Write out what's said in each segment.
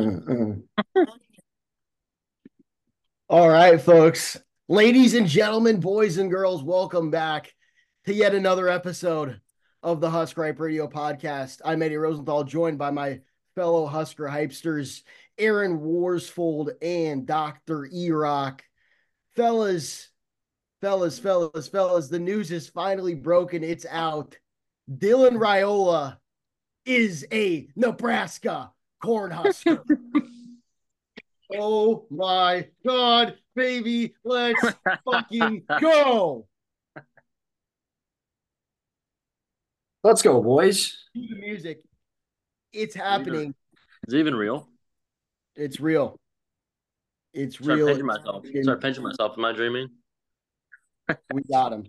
Mm-hmm. All right, folks. Ladies and gentlemen, boys and girls, welcome back to yet another episode of the Husker Hype Radio podcast. I'm Eddie Rosenthal, joined by my fellow Husker hypesters, Aaron Worsfold and Dr. E-Rock. Fellas, fellas, fellas, fellas, the news is finally broken. It's out. Dylan Raiola is a Nebraska Cornhusker. oh my God, baby, let's fucking go. Let's go, boys. The music. It's happening. Is it even real? It's real. It's Start real. pinching myself. Start pinching myself. Am I dreaming? We got him.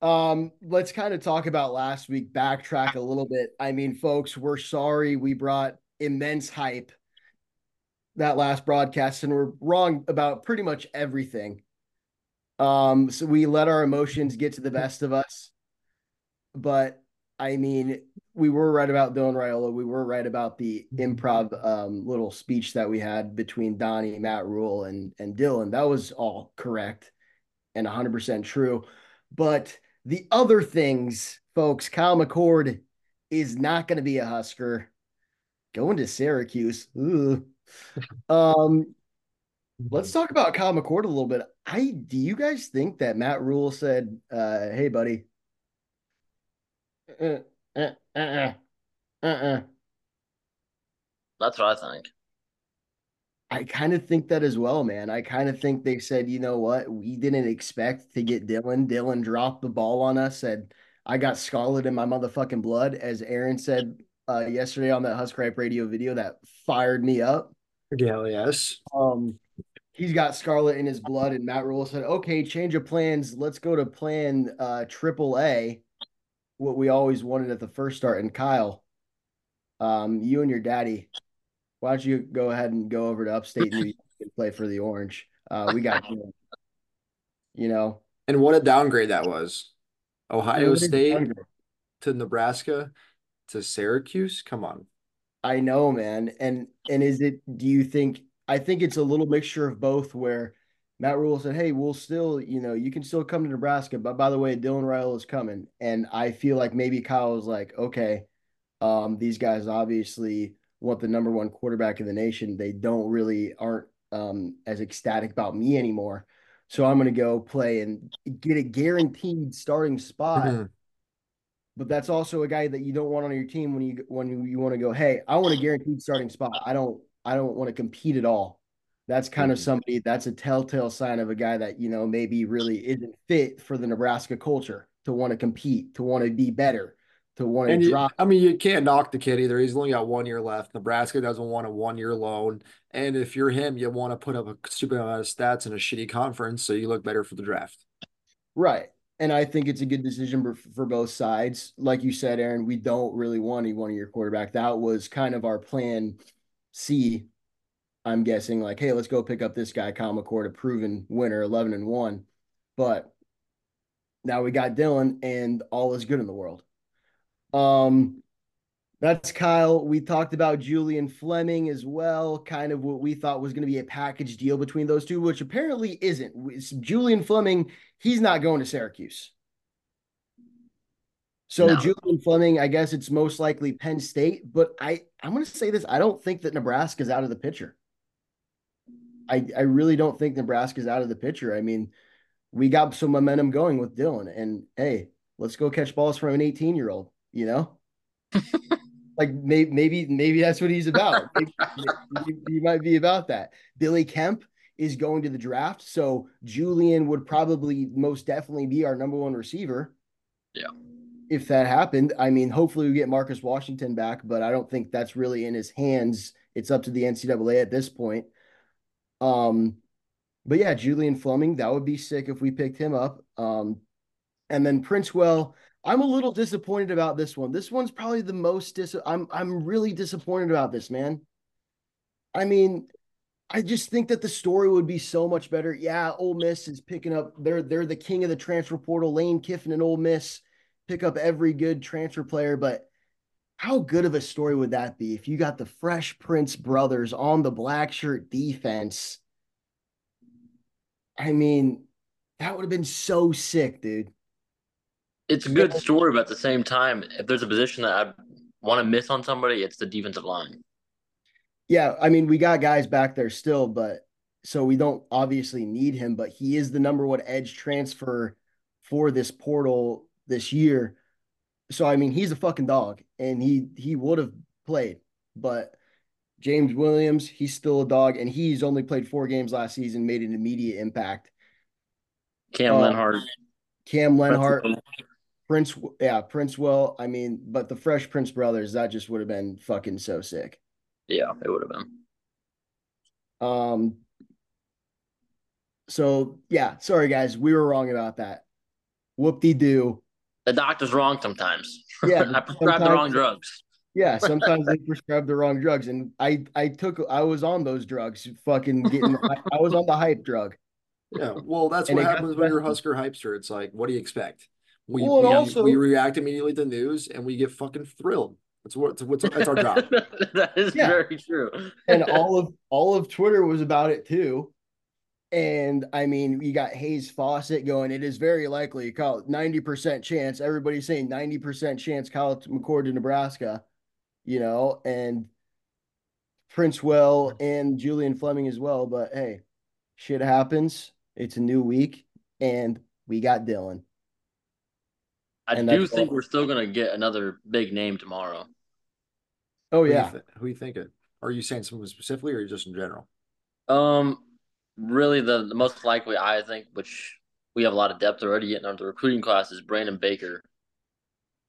Um, let's kind of talk about last week, backtrack a little bit. I mean, folks, we're sorry we brought immense hype that last broadcast, and we're wrong about pretty much everything. Um, so we let our emotions get to the best of us. But I mean, we were right about Dylan Raiola. We were right about the improv um, little speech that we had between Donnie, Matt Rhule, and and Dylan. That was all correct and 100% true. But the other things, folks, Kyle McCord is not going to be a Husker. Going to Syracuse. Ooh. Um, let's talk about Kyle McCord a little bit. I do you guys think that Matt Rhule said, uh, "Hey, buddy, uh, uh, uh, uh, uh, uh. That's what I think. I kind of think that as well, man. I kind of think they said, you know what, we didn't expect to get Dylan. Dylan dropped the ball on us. Said, I got scarlet in my motherfucking blood, as Aaron said uh, yesterday on that Husker Hype radio video that fired me up. Hell yes. Um, he's got scarlet in his blood, and Matt Rhule said, okay, change of plans. Let's go to plan uh, triple A, what we always wanted at the first start. And Kyle, um, you and your daddy, why don't you go ahead and go over to upstate New York and play for the Orange? Uh, we got, you know, And what a downgrade that was. Ohio State to Nebraska to Syracuse. Come on. I know, man. And and is it? Do you think? I think it's a little mixture of both. Where Matt Rhule said, "Hey, we'll still, you know, you can still come to Nebraska, but by the way, Dylan Raiola is coming." And I feel like maybe Kyle was like, "Okay, um, these guys obviously want the number one quarterback in the nation. They don't really aren't um as ecstatic about me anymore. So I'm gonna go play and get a guaranteed starting spot." Mhm. But that's also a guy that you don't want on your team when you when you, you want to go, hey, I want a guaranteed starting spot. I don't I don't want to compete at all. That's kind of Mhm. somebody that's a telltale sign of a guy that you know maybe really isn't fit for the Nebraska culture to want to compete, to want to be better, to want to And you, drop. I mean, you can't knock the kid either. He's only got one year left. Nebraska doesn't want a one year loan. And if you're him, you want to put up a stupid amount of stats in a shitty conference so you look better for the draft. Right. And I think it's a good decision for, for both sides. Like you said, Aaron, we don't really want a one year quarterback. That was kind of our plan C. I'm guessing, like, hey, let's go pick up this guy, Kyle McCord, a proven winner, 11 and 1. But now we got Dylan, and all is good in the world. Um, that's Kyle. We talked about Julian Fleming as well, kind of what we thought was going to be a package deal between those two, which apparently isn't. It's Julian Fleming, he's not going to Syracuse. So No. Julian Fleming, I guess it's most likely Penn State, but I I'm going to say this, I don't think that Nebraska's out of the picture. I I really don't think Nebraska's out of the picture. I mean, we got some momentum going with Dylan and hey, let's go catch balls from an 18-year-old, you know? like maybe maybe maybe that's what he's about. He might be about that. Billy Kemp is going to the draft, so Julian would probably most definitely be our number one receiver. Yeah. If that happened, I mean, hopefully we get Marcus Washington back, but I don't think that's really in his hands. It's up to the NCAA at this point. Um, but yeah, Julian Fleming, that would be sick if we picked him up. Um, and then Princewill, I'm a little disappointed about this one. This one's probably the most dis I'm I'm really disappointed about this, man. I mean, I just think that the story would be so much better. Yeah, Ole Miss is picking up. They're they're the king of the transfer portal. Lane Kiffin and Ole Miss pick up every good transfer player, but how good of a story would that be if you got the Fresh Prince brothers on the black shirt defense? I mean, that would have been so sick, dude. It's a good story, but at the same time, if there's a position that I want to miss on somebody, it's the defensive line. Yeah, I mean, we got guys back there still, but so we don't obviously need him, but he is the number one edge transfer for this portal this year. So I mean, he's a fucking dog, and he he would have played, but James Williams, he's still a dog, and he's only played four games last season, made an immediate impact. Cam Uh, Lenhardt. Cam Lenhardt, Prince, yeah, Princewill. I mean, but the Fresh Prince brothers, that just would have been fucking so sick. Yeah, it would have been. Um. So yeah, sorry guys, we were wrong about that. Whoop de doo. The doctor's wrong sometimes. Yeah, I prescribed the sometimes- wrong drugs. Yeah, sometimes they prescribe the wrong drugs, and I I took I was on those drugs, fucking getting. I was on the hype drug. Yeah, well, that's And what happens when you're. Husker hypester. It's like, what do you expect? We Well, we, also- we react immediately to news and we get fucking thrilled. That's what what's that's our job. that is Yeah. very true. and all of all of Twitter was about it too. And I mean, you got Hayes Fawcett going. It is very likely, Kyle, ninety percent chance. Everybody's saying ninety percent chance Kyle McCord to Nebraska. You know, and Princewill and Julian Fleming as well. But hey, shit happens. It's a new week, and we got Dylan. I And do think we're still gonna get another big name tomorrow. Oh Who you yeah, thi- who you thinking? Are you saying someone specifically or just in general? Um, really, the, the most likely I think, which we have a lot of depth already getting in the recruiting class, is Brandon Baker,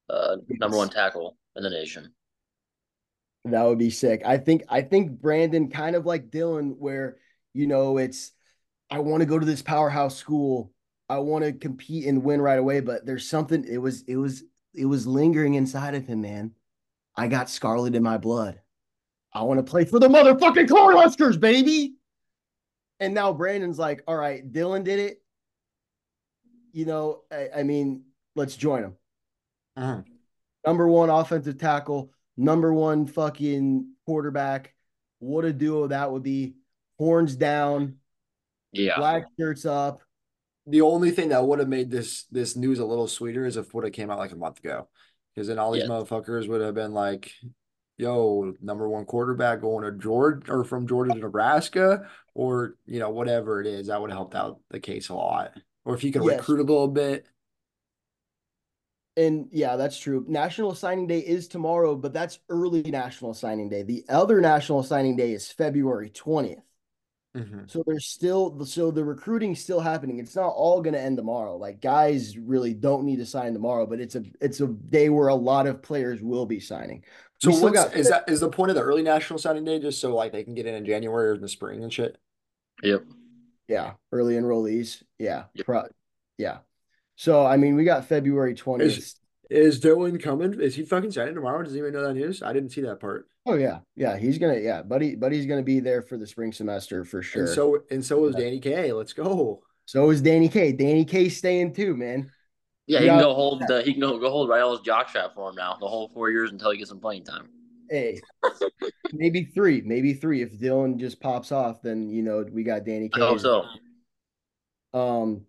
uh, number one tackle in the nation. That would be sick. I think I think Brandon kind of like Dylan, where you know it's I want to go to this powerhouse school. I want to compete and win right away, but there's something it was it was it was lingering inside of him, man. I got scarlet in my blood. I want to play for the motherfucking Cornhuskers, baby. And now Brandon's like, all right, Dylan did it. You know, I, I mean, let's join him Uh-huh. number one offensive tackle, number one fucking quarterback. What a duo that would be. Horns down, Yeah, black shirts up. The only thing that would have made this this news a little sweeter is if it would have came out like a month ago. Because then all these Yes. motherfuckers would have been like, yo, number one quarterback going to Georgia or from Georgia to Nebraska, or you know, whatever it is, that would have helped out the case a lot. Or if you could Yes. recruit a little bit. And yeah, that's true. National Signing Day is tomorrow, but that's early National Signing Day. The other National Signing Day is February 20th. Mhm. So there's still so the recruiting's still happening. It's not all going to end tomorrow. Like guys really don't need to sign tomorrow, but it's a it's a day where a lot of players will be signing. So what's, got- is that is the point of the early national signing day just so like they can get in in January or in the spring and shit? yep. Yeah, early enrollees. Yeah, Yep. pro- yeah. So I mean, we got February twentieth. Is Dylan coming? Is he fucking signing tomorrow? Does anyone know that news? I didn't see that part. Oh yeah, yeah. He's gonna yeah, buddy. Buddy's gonna be there for the spring semester for sure. And so, so and so is Danny K. Let's go. So is Danny K. Danny K. staying too, man. Yeah, he Yeah. can go hold the he can go, go hold Raio's jockstrap for him now the whole four years until he gets some playing time. Hey, maybe three, maybe three. If Dylan just pops off, then you know we got Danny I K. hope so. Um,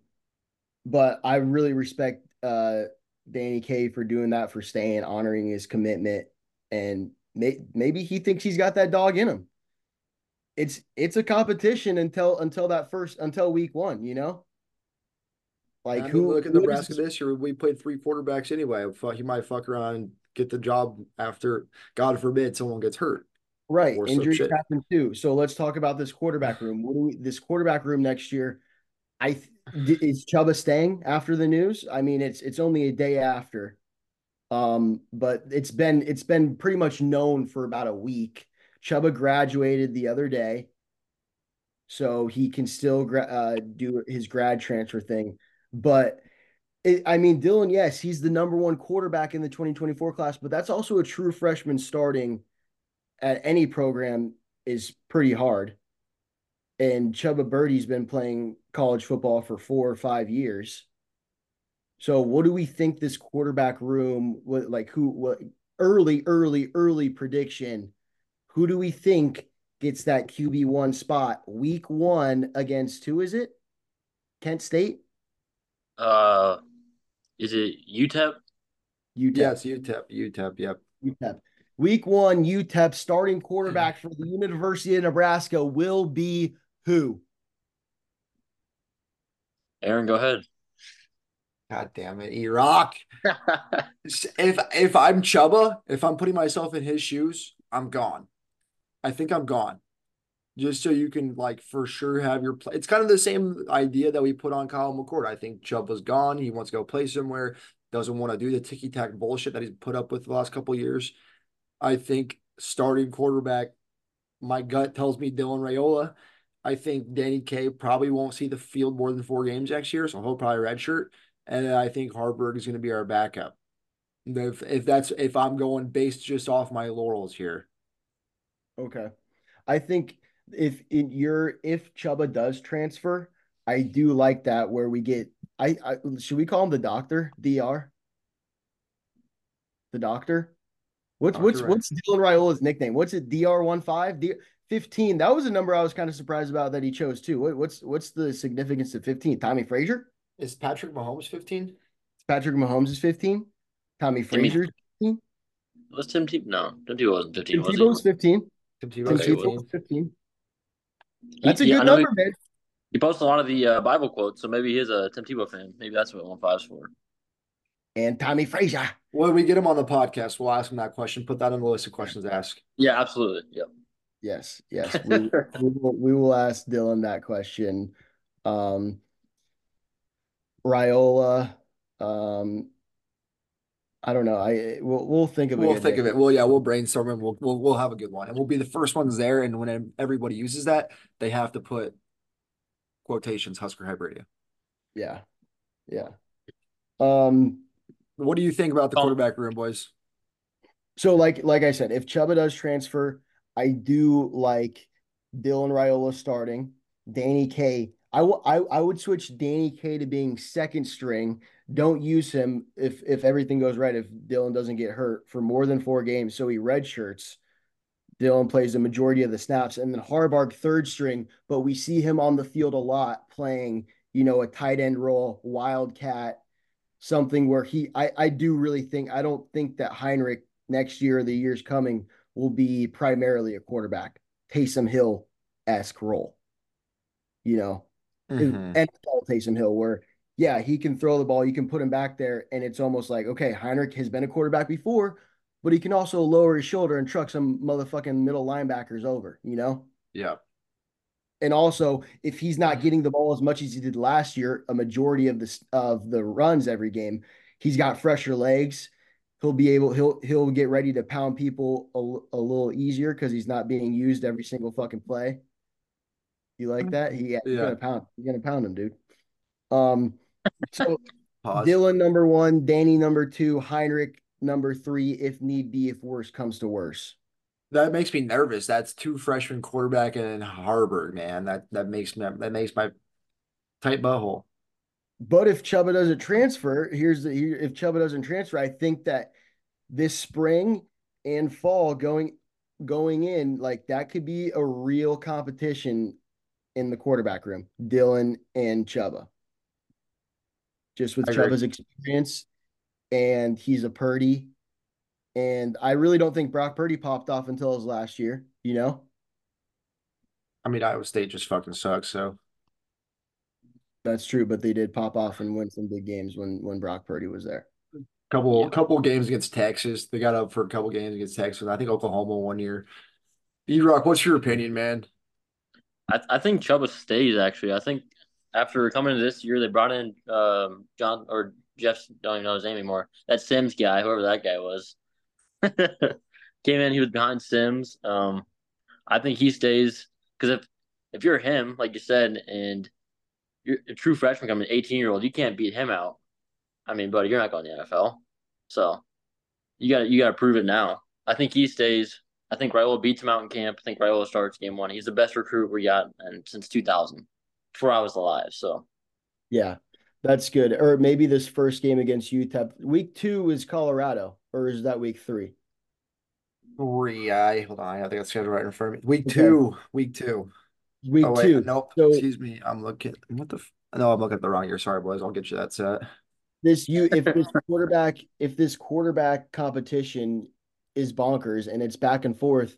but I really respect uh Danny K for doing that, for staying, honoring his commitment, and may, maybe he thinks he's got that dog in him. It's it's a competition until until that first until week one, you know. Like I mean, who look at Nebraska is- this year. We played three quarterbacks anyway. Fuck, he might fuck around and get the job after, God forbid, someone gets hurt. right injuries happen too. So let's talk about this quarterback room. What do we this quarterback room next year? I th- is Chubba staying after the news? I mean, it's it's only a day after. Um, but it's been it's been pretty much known for about a week. Chubba graduated the other day, so he can still gra- uh, do his grad transfer thing. But it, I mean, Dylan, yes, he's the number one quarterback in the 2024 class, but that's also a true freshman starting at any program is pretty hard. And Chubba Purdy's been playing college football for four or five years. So what do we think this quarterback room what like who what early, early, early prediction. Who do we think gets that QB one spot week one against who is it? Kent State? Uh, is it UTEP? UTEP. Yes, UTEP, UTEP, yep. UTEP. Week one, UTEP starting quarterback for the University of Nebraska will be who? Aaron, go ahead. God damn it, E-Rock. if if I'm Chubba, if I'm putting myself in his shoes, I'm gone. I think I'm gone. Just so you can like for sure have your play. It's kind of the same idea that we put on Kyle McCord. I think Chubba's gone. He wants to go play somewhere. Doesn't want to do the ticky tack bullshit that he's put up with the last couple years. I think starting quarterback, my gut tells me Dylan Raiola. I think Danny K probably won't see the field more than four games next year, so he'll probably redshirt. And I think Haarberg is going to be our backup. If if that's if I'm going based just off my laurels here. Okay. I think if in your if Chubba does transfer, I do like that where we get I, I should we call him the doctor? DR? The doctor? What's Dr. what's what's Dylan Raiola's nickname? What's it? DR15? D 15. That was a number I was kind of surprised about that he chose too. What, what's what's the significance of 15? Tommie Frazier? Is Patrick Mahomes 15? Patrick Mahomes is 15. Tommie Timmy- Frazier. Was Tim Tebow? No, Tim Tebow wasn't 15, Tim was Tebow's he? 15. Tim Tim Tebow's Okay, Tebow well- was 15. He- That's a yeah, I good know he- number, man. He posts a lot of the uh, Bible quotes, so maybe he's a Tim Tebow fan. Maybe that's what one five's for. And Tommie Frazier. When we get him on the podcast, we'll ask him that question. Put that on the list of questions to ask. Yeah, absolutely. Yep. Yes, yes. We, we, will, we will ask Dylan that question. Um, Riola, um, I don't know. I we'll we'll think of it. We'll think name. of it. Well, yeah, we'll brainstorm and we'll, we'll we'll have a good one, and we'll be the first ones there. And when everybody uses that, they have to put quotations Husker Hype Radio. Yeah, yeah. Um, What do you think about the Oh. quarterback room, boys? so like like I said, if Chubba does transfer, I do like Dylan Raiola starting. Danny K. I w- I, I would switch Danny K to being second string. Don't use him if if everything goes right. If Dylan doesn't get hurt for more than four games, so he redshirts. Dylan plays the majority of the snaps, and then Haarberg third string, but we see him on the field a lot playing, you know, a tight end role, wildcat, something where he. I I do really think I don't think that Heinrich next year or the years coming will be primarily a quarterback, Taysom Hill esque role. You know, Mhm. NFL Taysom Hill, where yeah, he can throw the ball, you can put him back there, and it's almost like okay, Heinrich has been a quarterback before, but he can also lower his shoulder and truck some motherfucking middle linebackers over, you know. Yeah. And also, if he's not getting the ball as much as he did last year, a majority of the of the runs every game, he's got fresher legs. He'll be able he'll he'll get ready to pound people a, a little easier because he's not being used every single fucking play. You like that? He, he's Yeah. gonna pound. He's gonna pound him, dude. Um, so Pause. Dylan number one, Danny number two, Heinrich number three, if need be, if worse comes to worse. That makes me nervous. That's two freshman quarterback and Haarberg, man. That that makes me that makes my tight butthole. But if Chubba doesn't transfer, here's the here, if Chubba doesn't transfer, I think that this spring and fall going going in, like that could be a real competition in the quarterback room, Dylan and Chubba. Just with I agree. Chubba's experience, and he's a Purdy. And I really don't think Brock Purdy popped off until his last year, you know? I mean, Iowa State just fucking sucks. So That's true, but they did pop off and win some big games when when Brock Purdy was there. couple Yeah. couple games against Texas. They got up for a couple games against Texas. I think Oklahoma one year. E Rock, what's your opinion, man? I, I think Chubba stays actually. I think after coming to this year, they brought in um, John or Jeff. Don't even know his name anymore. That Sims guy, whoever that guy was, came in. He was behind Sims. Um, I think he stays because if if you're him, like you said, and you're a true freshman coming, eighteen year old, you can't beat him out. I mean, buddy, you're not going to the NFL, so you got you got to prove it now. I think he stays. I think Raiola beats him out in camp. I think Raiola starts game one. He's the best recruit we got and since 2000, before I was alive. So Yeah, that's good. Or maybe this first game against UTEP. Week two is Colorado, or is that week three? three. I hold on. I think that's scheduled right in front of me. Week okay. two. Week two. Week oh, wait, two. Nope. So, Excuse me. I'm looking. What the? F- no, I'm looking at the wrong year. Sorry, boys. I'll get you that set. This you if this quarterback if this quarterback competition is bonkers and it's back and forth.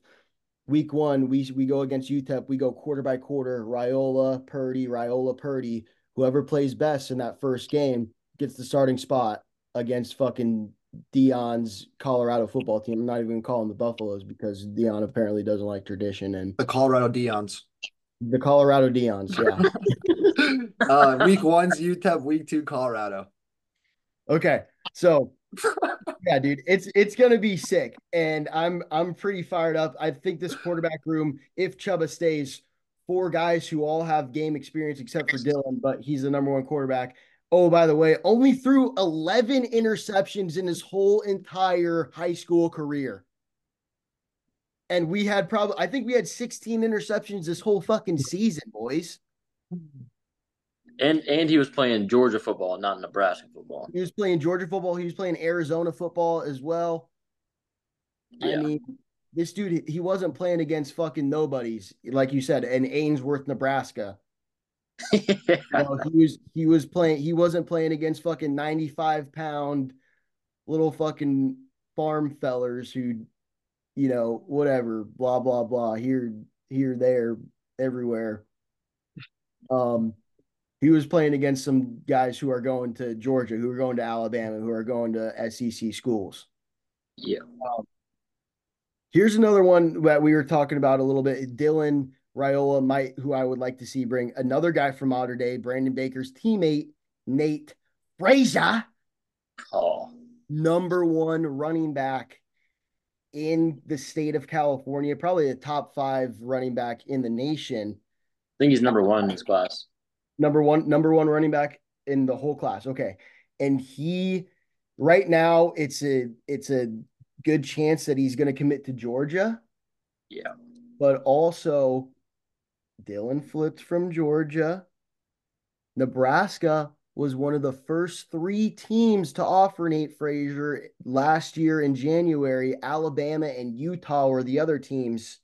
Week one, we we go against UTEP. We go quarter by quarter. Raiola, Purdy, Raiola, Purdy. Whoever plays best in that first game gets the starting spot against fucking Deion's Colorado football team. I'm not even calling the Buffaloes because Deion apparently doesn't like tradition and the Colorado Deion's. The Colorado Deion's, yeah. uh, week one's UTEP, week two, Colorado. Okay. So yeah, dude, it's it's gonna be sick. And I'm I'm pretty fired up. I think this quarterback room, if Chubba stays, four guys who all have game experience except for Dylan, but he's the number one quarterback. Oh, by the way, only threw 11 interceptions in his whole entire high school career. And we had probably, I think we had 16 interceptions this whole fucking season, boys. And and he was playing Georgia football, not Nebraska football. He was playing Georgia football. He was playing Arizona football as well. Yeah. I mean, this dude, he wasn't playing against fucking nobodies, like you said, in Ainsworth, Nebraska. yeah. you know, he was he was playing he wasn't playing against fucking 95 pound little fucking farm fellers who you know whatever blah blah blah here here there everywhere um he was playing against some guys who are going to Georgia who are going to Alabama who are going to SEC schools yeah um, here's another one that we were talking about a little bit Dylan Raiola might, who I would like to see bring another guy from Mater Dei, Brandon Baker's teammate, Nate Frazier. Oh. Number one running back in the state of California, probably the top five running back in the nation. I think he's number one in his class. Number one, number one running back in the whole class. Okay. And he right now it's a it's a good chance that he's going to commit to Georgia. Yeah. But also Dylan flipped from Georgia. Nebraska was one of the first three teams to offer Nate Frazier last year in January. Alabama and Utah were the other teams.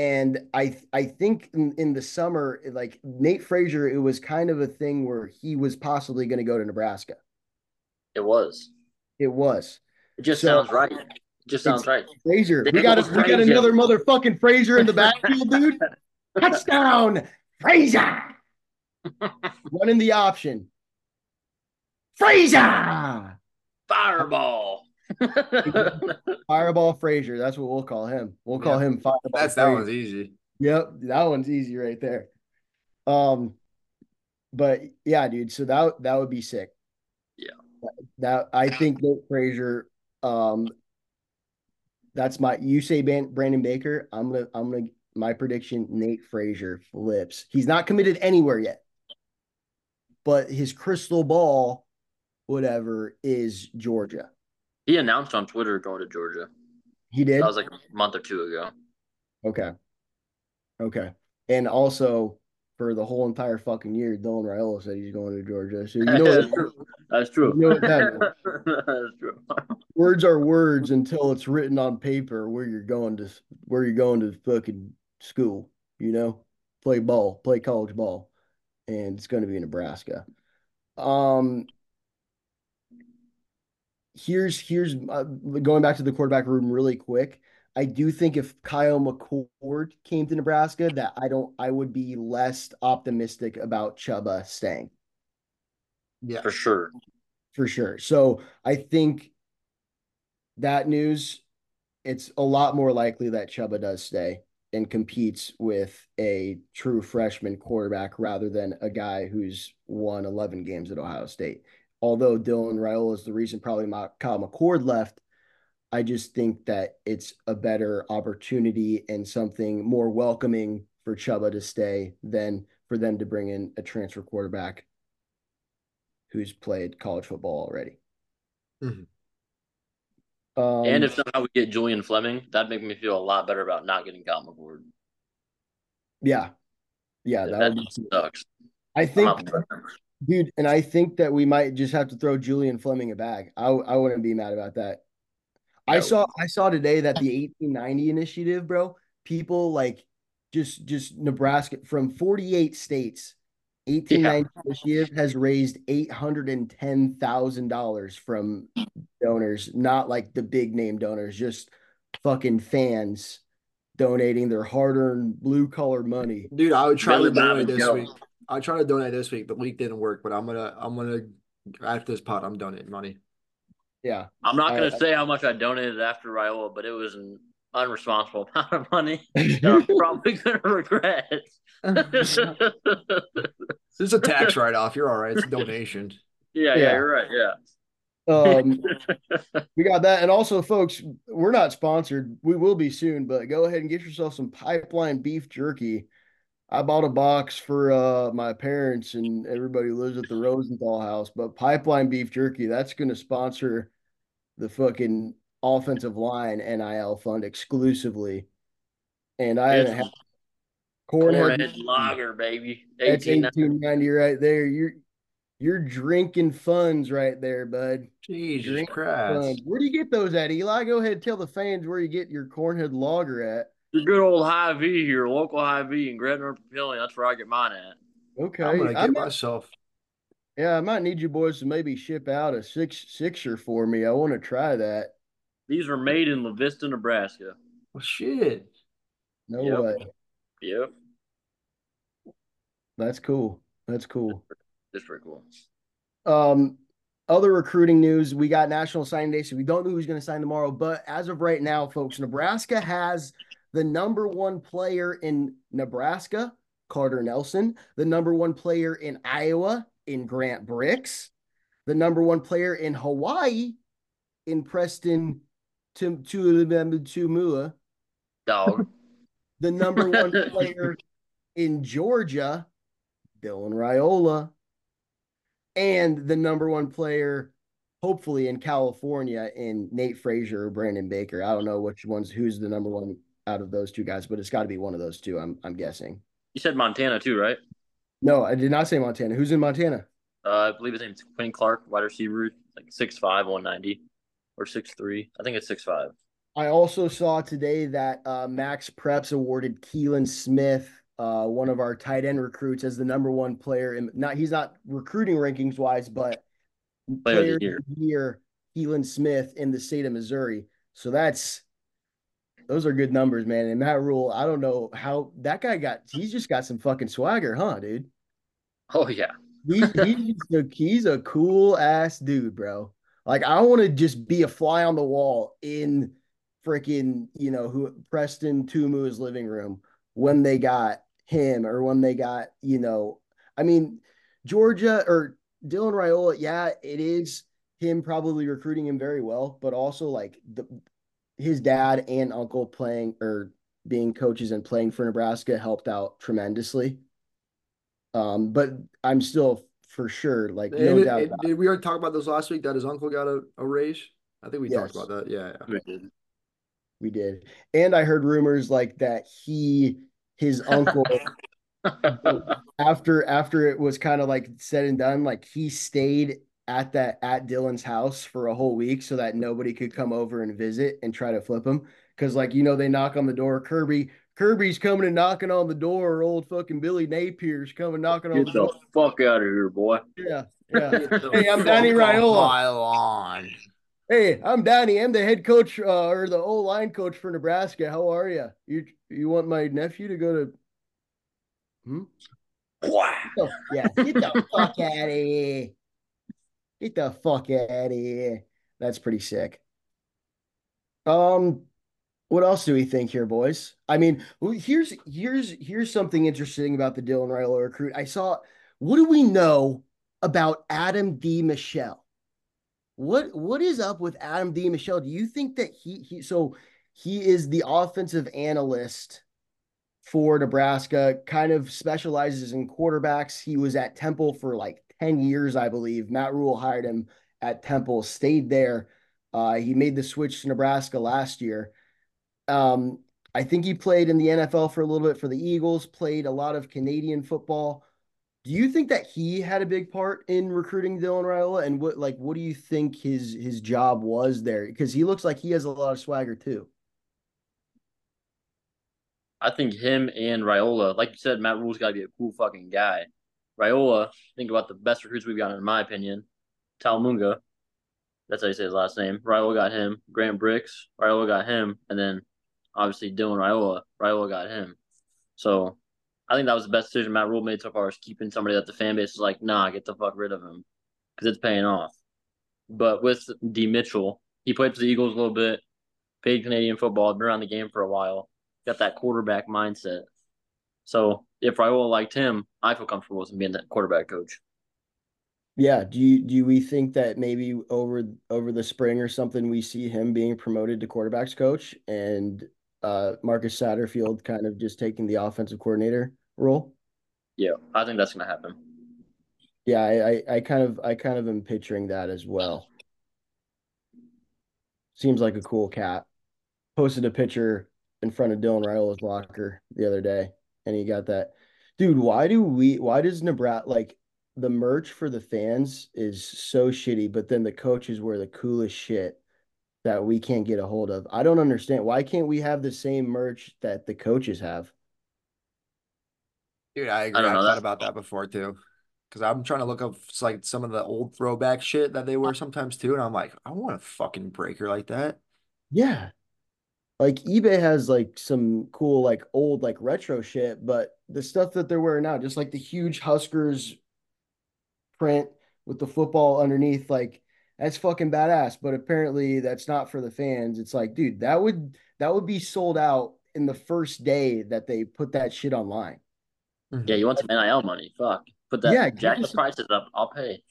And I I think in, in the summer, like Nate Frazier, it was kind of a thing where he was possibly going to go to Nebraska. It was. It was. It just so, sounds right. It Just sounds right. Frazier. We got a, we got another motherfucking Frazier in the backfield, dude. Touchdown, Frazier. Running the option. Frazier. Fireball. Fireball Frazier. That's what we'll call him. We'll call him Fireball. That's Frazier. that one's easy. Yep, that one's easy right there. Um, but yeah, dude. So that that would be sick. Yeah. That I think Nate Frazier um that's my you say Brandon Baker. I'm gonna I'm gonna my prediction. Nate Frazier flips. He's not committed anywhere yet, but his crystal ball, whatever, is Georgia. He announced on Twitter going to Georgia. He did. That was like a month or two ago. Okay. Okay. And also, for the whole entire fucking year, Dylan Raiola said he's going to Georgia. So you know that's true. That's true. You know that that's true. words are words until it's written on paper where you're going to where you're going to fucking school. You know, play ball, play college ball, and it's going to be Nebraska. Um, here's here's uh, going back to the quarterback room really quick. I do think if Kyle McCord came to Nebraska, that I don't, I would be less optimistic about Chubba staying. Yeah, for sure, for sure. So I think that news, it's a lot more likely that Chubba does stay and competes with a true freshman quarterback rather than a guy who's won 11 games at Ohio State. Although Dylan Raiola is the reason probably Kyle McCord left I just think that it's a better opportunity and something more welcoming for Chubba to stay than for them to bring in a transfer quarterback who's played college football already. Mm-hmm. Um, and if somehow we get Julian Fleming, that'd make me feel a lot better about not getting Kyle McCord. Yeah. Yeah, that, that sucks. I think, dude, and I think that we might just have to throw Julian Fleming a bag. I, I wouldn't be mad about that. I saw I saw today that the 1890 initiative, bro, people like just just Nebraska from 48 states, 1890 initiative has raised $810,000 from donors, not like the big name donors, just fucking fans donating their hard-earned blue collar money. Dude, I would try Billy to donate Bobby this Joe. week. I try to donate this week. The week didn't work, but I'm gonna I'm gonna after this pot, I'm donating money. Yeah. I'm not going I- to say how much I donated after Raiola, but it was an unresponsible amount of money that I'm probably going to regret. This is a tax write off. You're all right. It's a donation. yeah, Yeah. yeah, you're right. Yeah. Um, we got that. And also, folks, we're not sponsored. We will be soon, but go ahead and get yourself some pipeline beef jerky. I bought a box for uh my parents and everybody who lives at the Rosenthal house, but pipeline beef jerky, that's gonna sponsor the fucking offensive line NIL fund exclusively. And I haven't had cornhead. Lager, baby. That's eighteen ninety right there. You're you're drinking funds right there, bud. Jesus Christ. Fun. Where do you get those at, Eli? Go ahead and tell the fans where you get your cornhead lager at. The good old Hy-Vee here, local Hy-Vee in Gretna, Papillion. That's where I get mine at. Okay. I'm gonna I get might- myself. yeah, I might need you boys to maybe ship out a six sixer for me. I want to try that. These were made in La Vista, Nebraska. Well, shit. No Yep. way. Yep. That's cool. That's cool. That's pretty cool. Um, other recruiting news, we got National Signing Day, so we don't know who's going to sign tomorrow. But as of right now, folks, Nebraska has the number one player in Nebraska, Carter Nelson, the number one player in Iowa, in Grant Brix, the number one player in Hawaii, in Preston Tum- Tuimula, Dog. the number one player in Georgia, Dylan Raiola, and the number one player, hopefully in California, in Nate Frazier or Brandon Baker. I don't know which one's who's the number one out of those two guys, but it's got to be one of those two. I'm I'm guessing. You said Montana too, right? No, I did not say Montana. Who's in Montana? Uh, I believe his name's Quinn Clark, wide receiver, like 6'5", 190. Or 6'3". I think it's 6'5". I also saw today that uh, Max Preps awarded Keelan Smith, uh, one of our tight end recruits, as the number one player. In, not he's not recruiting rankings wise, but Player of the year. year, Keelan Smith in the state of Missouri. So that's those are good numbers, man. And Matt Rhule, I don't know how that guy got. He's just got some fucking swagger, huh, dude? Oh, yeah. He's he's, a, he's a cool ass dude, bro. Like I want to just be a fly on the wall in freaking you know who Preston Tumu's living room when they got him or when they got you know I mean Georgia or Dylan Raiola. Yeah, it is him probably recruiting him very well, but also like the his dad and uncle playing or being coaches and playing for Nebraska helped out tremendously. Um, but I'm still for sure like no And- doubt. and did we already talk about this last week that his uncle got a, a raise? I think we talked about that. Yeah, yeah. We did. And I heard rumors like that he his uncle after after it was kind of like said and done, like he stayed at that at Dylan's house for a whole week so that nobody could come over and visit and try to flip him. Cause like you know, they knock on the door. Kirby, Kirby's coming and knocking on the door, old fucking Billy Napier's coming knocking on Get the the door. fuck out of here, boy. Yeah, yeah. Hey, I'm Danny Raiola. On. Hey, I'm Danny. I'm the head coach uh, or the O line coach for Nebraska. How are you? You you want my nephew to go to? Hmm? Wow. Oh, yeah, get the fuck out of here. Get the fuck out of here. That's pretty sick. Um, what else do we think here, boys? I mean, here's here's here's something interesting about the Dylan Raiola recruit. I saw. What do we know about Adam DiMichele? What what is up with Adam DiMichele? Do you think that he he so he is the offensive analyst for Nebraska, kind of specializes in quarterbacks. He was at Temple for like 10 years, I believe. Matt Rhule hired him at Temple, stayed there. Uh, he made the switch to Nebraska last year. Um, I think he played in the NFL for a little bit for the Eagles, played a lot of Canadian football. Do you think that he had a big part in recruiting Dylan Raiola? And what like what do you think his his job was there? Because he looks like he has a lot of swagger too. I think him and Raiola, like you said, Matt Rhule's got to be a cool fucking guy. Raiola, think about the best recruits we've gotten, in my opinion. Talmunga, that's how you say his last name. Raiola got him. Grant Brix, Raiola got him, and then obviously Dylan Raiola, Raiola got him. So I think that was the best decision Matt Rhule made so far is keeping somebody that the fan base is like, nah, get the fuck rid of him because it's paying off. But with DiMichele, he played for the Eagles a little bit, played Canadian football, been around the game for a while, got that quarterback mindset. So if Raiola liked him, I feel comfortable with him being that quarterback coach. Yeah. Do you do we think that maybe over over the spring or something we see him being promoted to quarterbacks coach and uh Marcus Satterfield kind of just taking the offensive coordinator role? Yeah, I think that's gonna happen. Yeah, I, I, I kind of I kind of am picturing that as well. Seems like a cool cat. Posted a picture in front of Dylan Raiola's locker the other day, and he got that. Dude, why do we? Why does Nebraska like the merch for the fans is so shitty, but then the coaches wear the coolest shit that we can't get a hold of? I don't understand. Why can't we have the same merch that the coaches have? Dude, I agree. I, don't know, I've thought about that before too. Because I'm trying to look up like some of the old throwback shit that they wear sometimes too, and I'm like, I want a fucking breaker like that. Yeah. Like eBay has like some cool like old like retro shit, but the stuff that they're wearing now, just like the huge Huskers print with the football underneath, like that's fucking badass. But apparently that's not for the fans. It's like, dude, that would that would be sold out in the first day that they put that shit online. Mm-hmm. Yeah, you want some NIL money? Fuck, put that. Yeah, Yeah, jack the some- prices up. I'll pay.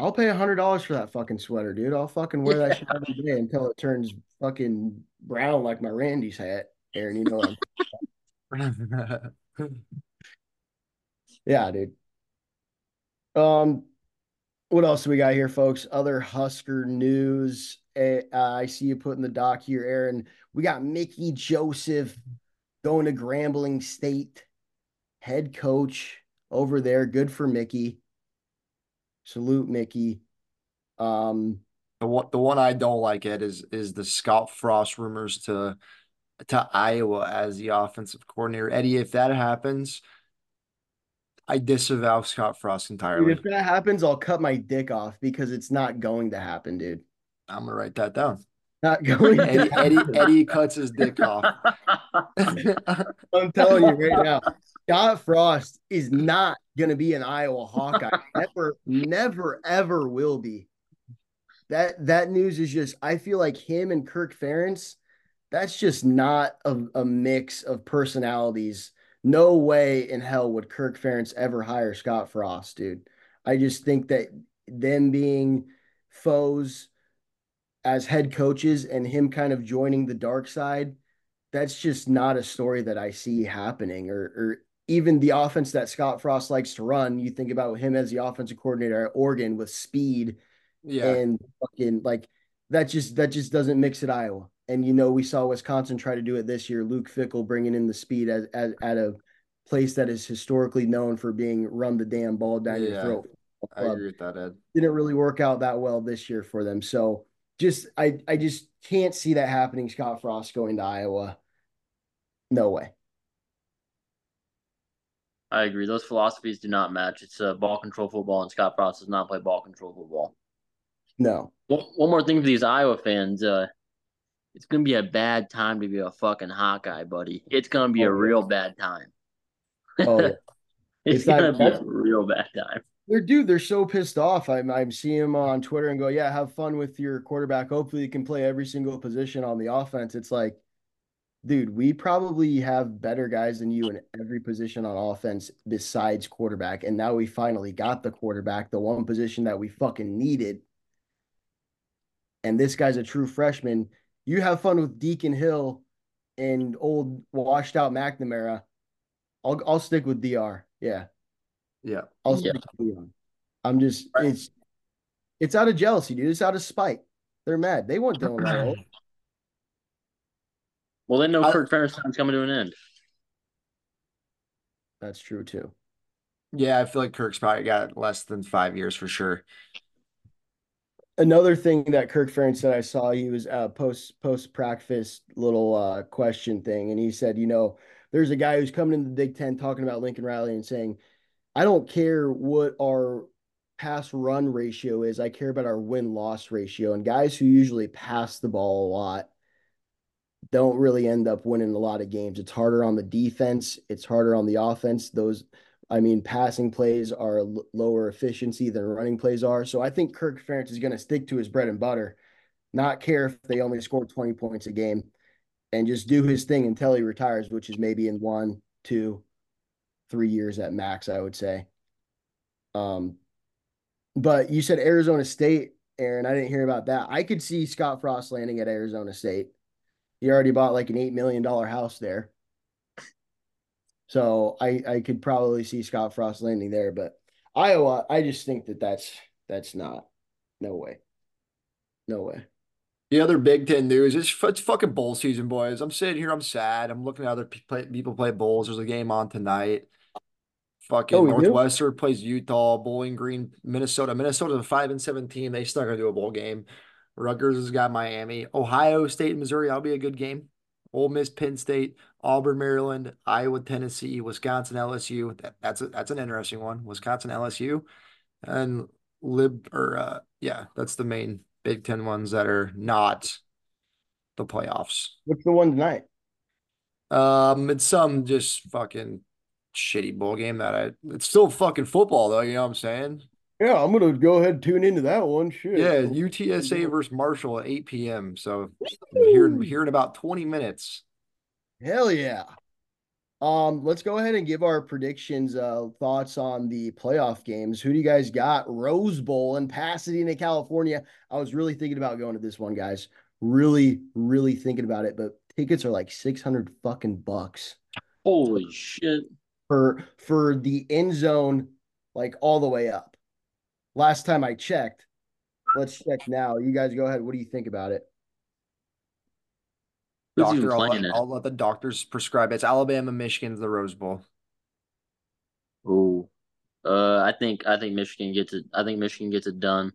I'll pay a hundred dollars for that fucking sweater, dude. I'll fucking wear that shit every day until it turns fucking brown like my Randy's hat. Aaron, you know what I'm Yeah, dude. Um, what else do we got here, folks? Other Husker news. Uh, I see you putting the doc here, Aaron. We got Mickey Joseph going to Grambling State, head coach over there. Good for Mickey. Salute, Mickey. Um, The one, the one I don't like it is is the Scott Frost rumors to to Iowa as the offensive coordinator. Eddie, if that happens, I disavow Scott Frost dude, entirely. if that happens, I'll cut my dick off because it's not going to happen, dude. I'm gonna write that down. Not going to Eddie Eddie. Eddie cuts his dick off. I'm telling you right now, Scott Frost is not going to be an Iowa Hawkeye. Never, never, ever will be. That that news is just. I feel like him and Kirk Ferentz. That's just not a, a mix of personalities. No way in hell would Kirk Ferentz ever hire Scott Frost, dude. I just think that them being foes as head coaches and him kind of joining the dark side that's just not a story that I see happening. Or, or even the offense that Scott Frost likes to run. You think about him as the offensive coordinator at Oregon with speed Yeah. and fucking like that. Just that just doesn't mix at Iowa. And you know we saw Wisconsin try to do it this year. Luke Fickell bringing in the speed as, as at a place that is historically known for being run the damn ball down your throat. I agree with that, Ed. didn't really work out that well this year for them. So just I I just can't see that happening. Scott Frost going to Iowa. No way. I agree. Those philosophies do not match. It's uh, ball control football, and Scott Frost does not play ball control football. No. One, one more thing for these Iowa fans. Uh, it's gonna be a bad time to be a fucking Hawkeye, buddy. It's gonna be Oh, a real bad time. Oh, yeah. it's, It's gonna be a real bad time. They're dude, they're so pissed off. I'm I'm seeing them on Twitter and go, yeah, have fun with your quarterback. Hopefully you can play every single position on the offense. It's like, dude, we probably have better guys than you in every position on offense besides quarterback. And now we finally got the quarterback, the one position that we fucking needed. And this guy's a true freshman. You have fun with Deacon Hill and old washed out McNamara. I'll I'll stick with DR. Yeah. Yeah. I'll Yeah. stick with Leon. I'm just Right. it's it's out of jealousy, dude. It's out of spite. They're mad. They want Dylan Raiola. Well, they know I- Kirk Ferentz time's coming to an end. That's true too. Yeah, I feel like Kirk's probably got less than five years for sure. Another thing that Kirk Ferentz said I saw he was uh post post practice little uh question thing, and he said, you know, there's a guy who's coming in the Big Ten talking about Lincoln Riley and saying, I don't care what our pass run ratio is, I care about our win loss ratio. And guys who usually pass the ball a lot don't really end up winning a lot of games. It's harder on the defense, it's harder on the offense. Those I mean, passing plays are lower efficiency than running plays are. So I think Kirk Ferentz is going to stick to his bread and butter, not care if they only score 20 points a game, and just do his thing until he retires, which is maybe in one, two, three years at max, I would say. Um, but you said Arizona State, Aaron. I didn't hear about that. I could see Scott Frost landing at Arizona State. He already bought like an $8 million house there. So I I could probably see Scott Frost landing there, but Iowa, I just think that that's that's not no way, no way. The other Big Ten news is it's fucking bowl season, boys. I'm sitting here, I'm sad. I'm looking at other people play bowls. There's a game on tonight. Fucking oh, Northwestern do? plays Utah, Bowling Green, Minnesota. Minnesota's a five and seven team. They still gonna do a bowl game. Rutgers has got Miami, Ohio State, and Missouri. That'll be a good game. Ole Miss, Penn State, Auburn, Maryland, Iowa, Tennessee, Wisconsin, LSU. That, that's a, that's an interesting one. Wisconsin, LSU, and lib or uh, yeah, that's the main Big Ten ones that are not the playoffs. What's the one tonight? Um, it's some just fucking shitty bowl game that I. It's still fucking football though. You know what I'm saying? Yeah, I'm gonna go ahead and tune into that one. Shit. Yeah, UTSA versus Marshall at 8 p.m. So here, here in about 20 minutes. Hell yeah. Um, let's go ahead and give our predictions, uh, thoughts on the playoff games. Who do you guys got? Rose Bowl in Pasadena, California. I was really thinking about going to this one, guys. Really, really thinking about it, but tickets are like 600 fucking bucks. Holy shit. For for the end zone, like all the way up. Last time I checked. Let's check now. You guys go ahead. What do you think about it? Doctor, I'll let, I'll let the doctors prescribe it. It's Alabama, Michigan's the Rose Bowl. Oh, uh, I think I think Michigan gets it. I think Michigan gets it done.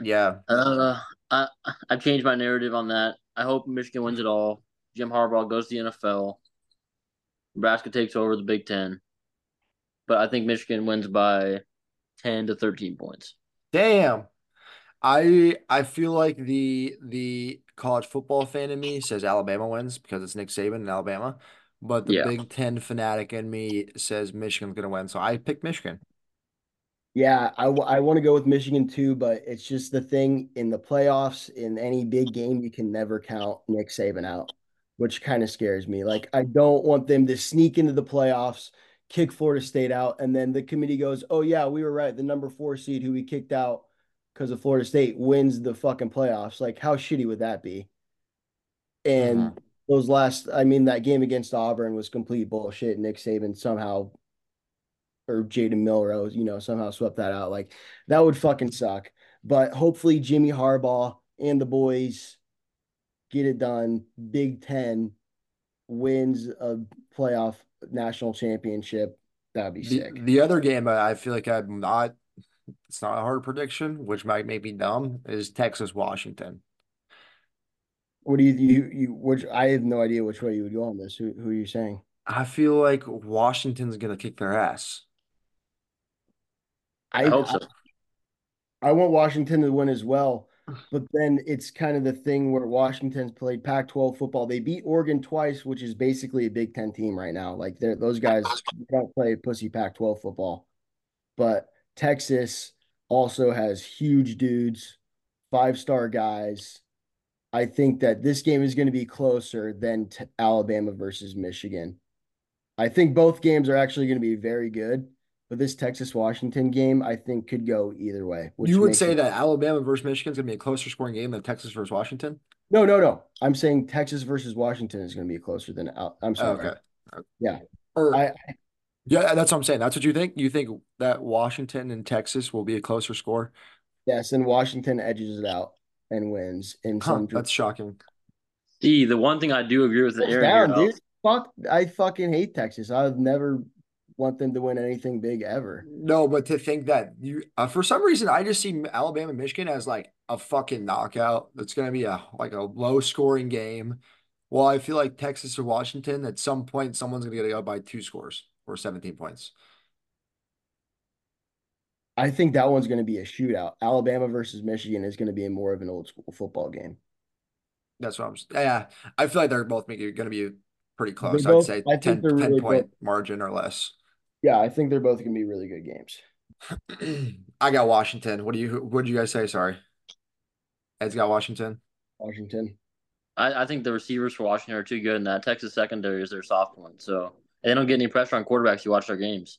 Yeah. Uh, I I've changed my narrative on that. I hope Michigan wins it all. Jim Harbaugh goes to the NFL. Nebraska takes over the Big Ten, but I think Michigan wins by ten to thirteen points. Damn. I I feel like the the college football fan in me says Alabama wins because it's Nick Saban in Alabama, but the yeah. Big Ten fanatic in me says Michigan's going to win. So I picked Michigan. Yeah, I, I want to go with Michigan too, but it's just the thing in the playoffs, in any big game, you can never count Nick Saban out, which kind of scares me. Like, I don't want them to sneak into the playoffs, kick Florida State out, and then the committee goes, oh, yeah, we were right. The number four seed who we kicked out because of Florida State wins the fucking playoffs. Like, how shitty would that be? And uh-huh. those last, I mean, that game against Auburn was complete bullshit. Nick Saban somehow, or Jalen Milroe, you know, somehow swept that out. Like, that would fucking suck. But hopefully, Jimmy Harbaugh and the boys get it done. Big Ten wins a playoff national championship. That'd be sick. The, the other game I feel like I'm not it's not a hard prediction, which might make me dumb, is Texas Washington. What do you you you which I have no idea which way you would go on this. Who who are you saying? I feel like Washington's gonna kick their ass. I, I hope so. I, I want Washington to win as well. But then it's kind of the thing where Washington's played Pac 12 football. They beat Oregon twice, which is basically a Big Ten team right now. Like those guys don't play pussy Pac 12 football. But Texas also has huge dudes, five star guys. I think that this game is going to be closer than t- Alabama versus Michigan. I think both games are actually going to be very good, but this Texas Washington game I think could go either way. You would say it- that Alabama versus Michigan is going to be a closer scoring game than Texas versus Washington? No, no, no. I'm saying Texas versus Washington is going to be closer than Al- I'm sorry. Okay. Yeah. Or, I, yeah, that's what I'm saying. That's what you think. You think that Washington and Texas will be a closer score? Yes, and Washington edges it out and wins in huh, some. That's shocking. See, the one thing I do agree with the Aaron down, dude. Fuck, I fucking hate Texas. I've never want them to win anything big ever. No, but to think that you uh, for some reason I just see Alabama Michigan as like a fucking knockout. That's gonna be a like a low scoring game. Well, I feel like Texas or Washington at some point someone's gonna get go by two scores or 17 points. I think that one's going to be a shootout. Alabama versus Michigan is going to be more of an old school football game. That's what I'm. Yeah, I feel like they're both going to be pretty close. both- I'd say I 10, 10 really point margin or less. Yeah, I think they're both going to be really good games. I got Washington. What do you? What did you guys say? Sorry, Ed's got Washington. Washington. I, I think the receivers for Washington are too good, and that Texas secondary is their soft one. So they don't get any pressure on quarterbacks. You watch their games.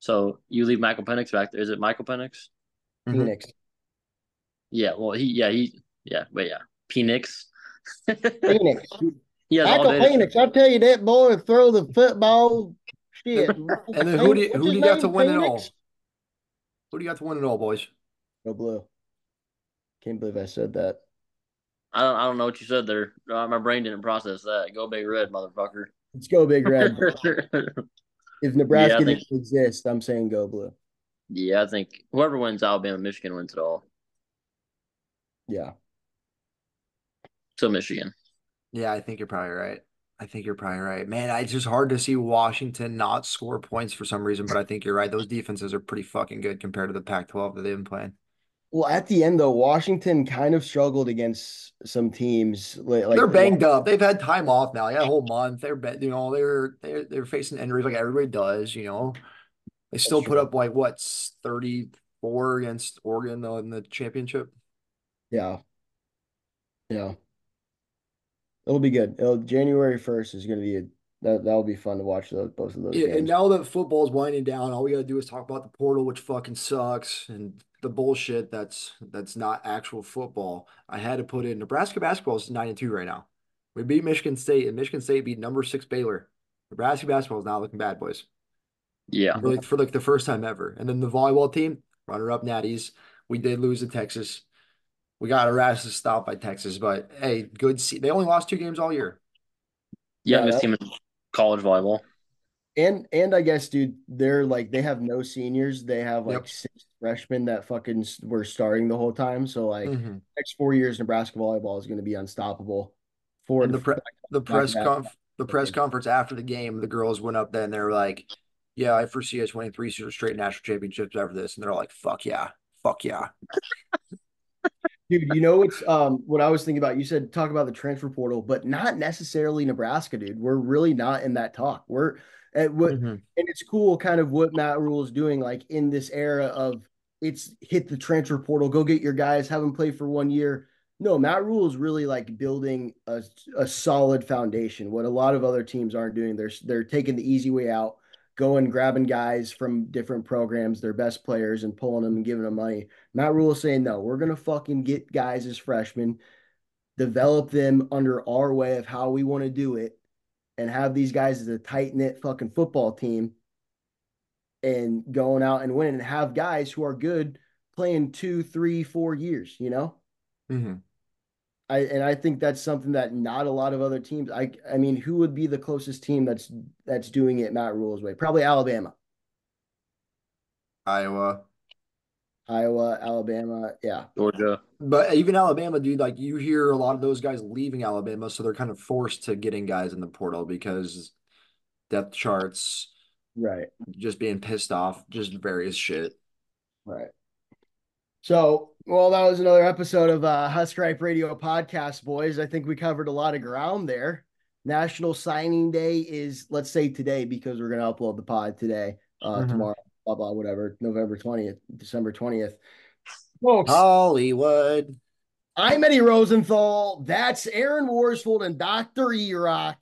So you leave Michael Penix back there. Is it Michael Penix? Mhm. Phoenix. Yeah. Well, he yeah he yeah, but yeah, Penix. Phoenix. he Michael day. to- Phoenix. I tell you that boy throw the football shit. And then who do you, who do you got to win it all? Who do you got to win it all, boys? Go blue. Can't believe I said that. I don't I don't know what you said there. Uh, my brain didn't process that. Go big red, motherfucker. Let's go big red. if Nebraska Yeah, I think- didn't exist, I'm saying go blue. yeah, I think whoever wins Alabama, Michigan wins it all. Yeah. So Michigan. Yeah, I think you're probably right. I think you're probably right. Man, it's just hard to see Washington not score points for some reason, but I think you're right. Those defenses are pretty fucking good compared to the Pac-12 that they've been playing. Well, at the end though, Washington kind of struggled against some teams. li- Like they're banged up. They've had time off now. Yeah, a whole month. They're you know they're they're they're facing injuries like everybody does. You know, they still put up like what thirty four against Oregon though in the championship. Yeah. Yeah. It'll be good. It'll, January 1st is going to be a, that that'll be fun to watch those both of those Yeah, and now that football's winding down, all we gotta do is talk about the portal, which fucking sucks, and the bullshit that's that's not actual football. I had to put in Nebraska basketball is nine and two right now. We beat Michigan State, and Michigan State beat number six Baylor. Nebraska basketball is not looking bad, boys. Yeah. For like for like the first time ever. And then the volleyball team, runner up Natties. We did lose to Texas. We got our asses stopped by Texas, but hey, good. See, they only lost two games all year. Yeah, that- team in college volleyball. And and I guess, dude, they're like they have no seniors. They have like Yep. six freshmen that fucking were starting the whole time. So like Mhm. next four years, Nebraska volleyball is going to be unstoppable. For And the pre- the press conf the press conference after the game, the girls went up there and they're like, "Yeah, I foresee us winning three straight national championships after this," and they're all like, "Fuck yeah, fuck yeah." Dude, you know what's um what I was thinking about? You said talk about the transfer portal, but not necessarily Nebraska, dude. We're really not in that talk. We're at what Mhm. and it's cool kind of what Matt Rhule is doing, like in this era of it's hit the transfer portal, go get your guys, have them play for one year. No, Matt Rhule is really like building a, a solid foundation. What a lot of other teams aren't doing. They're they're taking the easy way out, going grabbing guys from different programs, their best players, and pulling them and giving them money. Matt Rhule saying, no, we're gonna fucking get guys as freshmen, develop them under our way of how we want to do it, and have these guys as a tight knit fucking football team and going out and winning and have guys who are good playing two, three, four years, you know? Mhm. I and I think that's something that not a lot of other teams. I I mean, who would be the closest team that's that's doing it Matt Rhule's way? Probably Alabama, Iowa, Iowa, Alabama. Yeah, Georgia. but even Alabama, dude, like you hear a lot of those guys leaving Alabama, so they're kind of forced to getting guys in the portal because depth charts, right, just being pissed off, just various shit. right. So, well, that was another episode of uh, Husker Hype Radio podcast, boys. I think we covered a lot of ground there. National Signing Day is, let's say today, because we're going to upload the pod today, uh, Mhm. tomorrow, blah blah, whatever, November twentieth, December twentieth. Folks, Hollywood. I'm Eddie Rosenthal. That's Aaron Worsfold and Dr. Erock,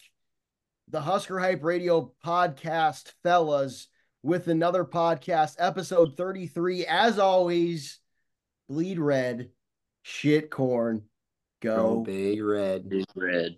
the Husker Hype Radio podcast, fellas, with another podcast, episode 33. As always, bleed red, shit corn, Go go. big red. Big red.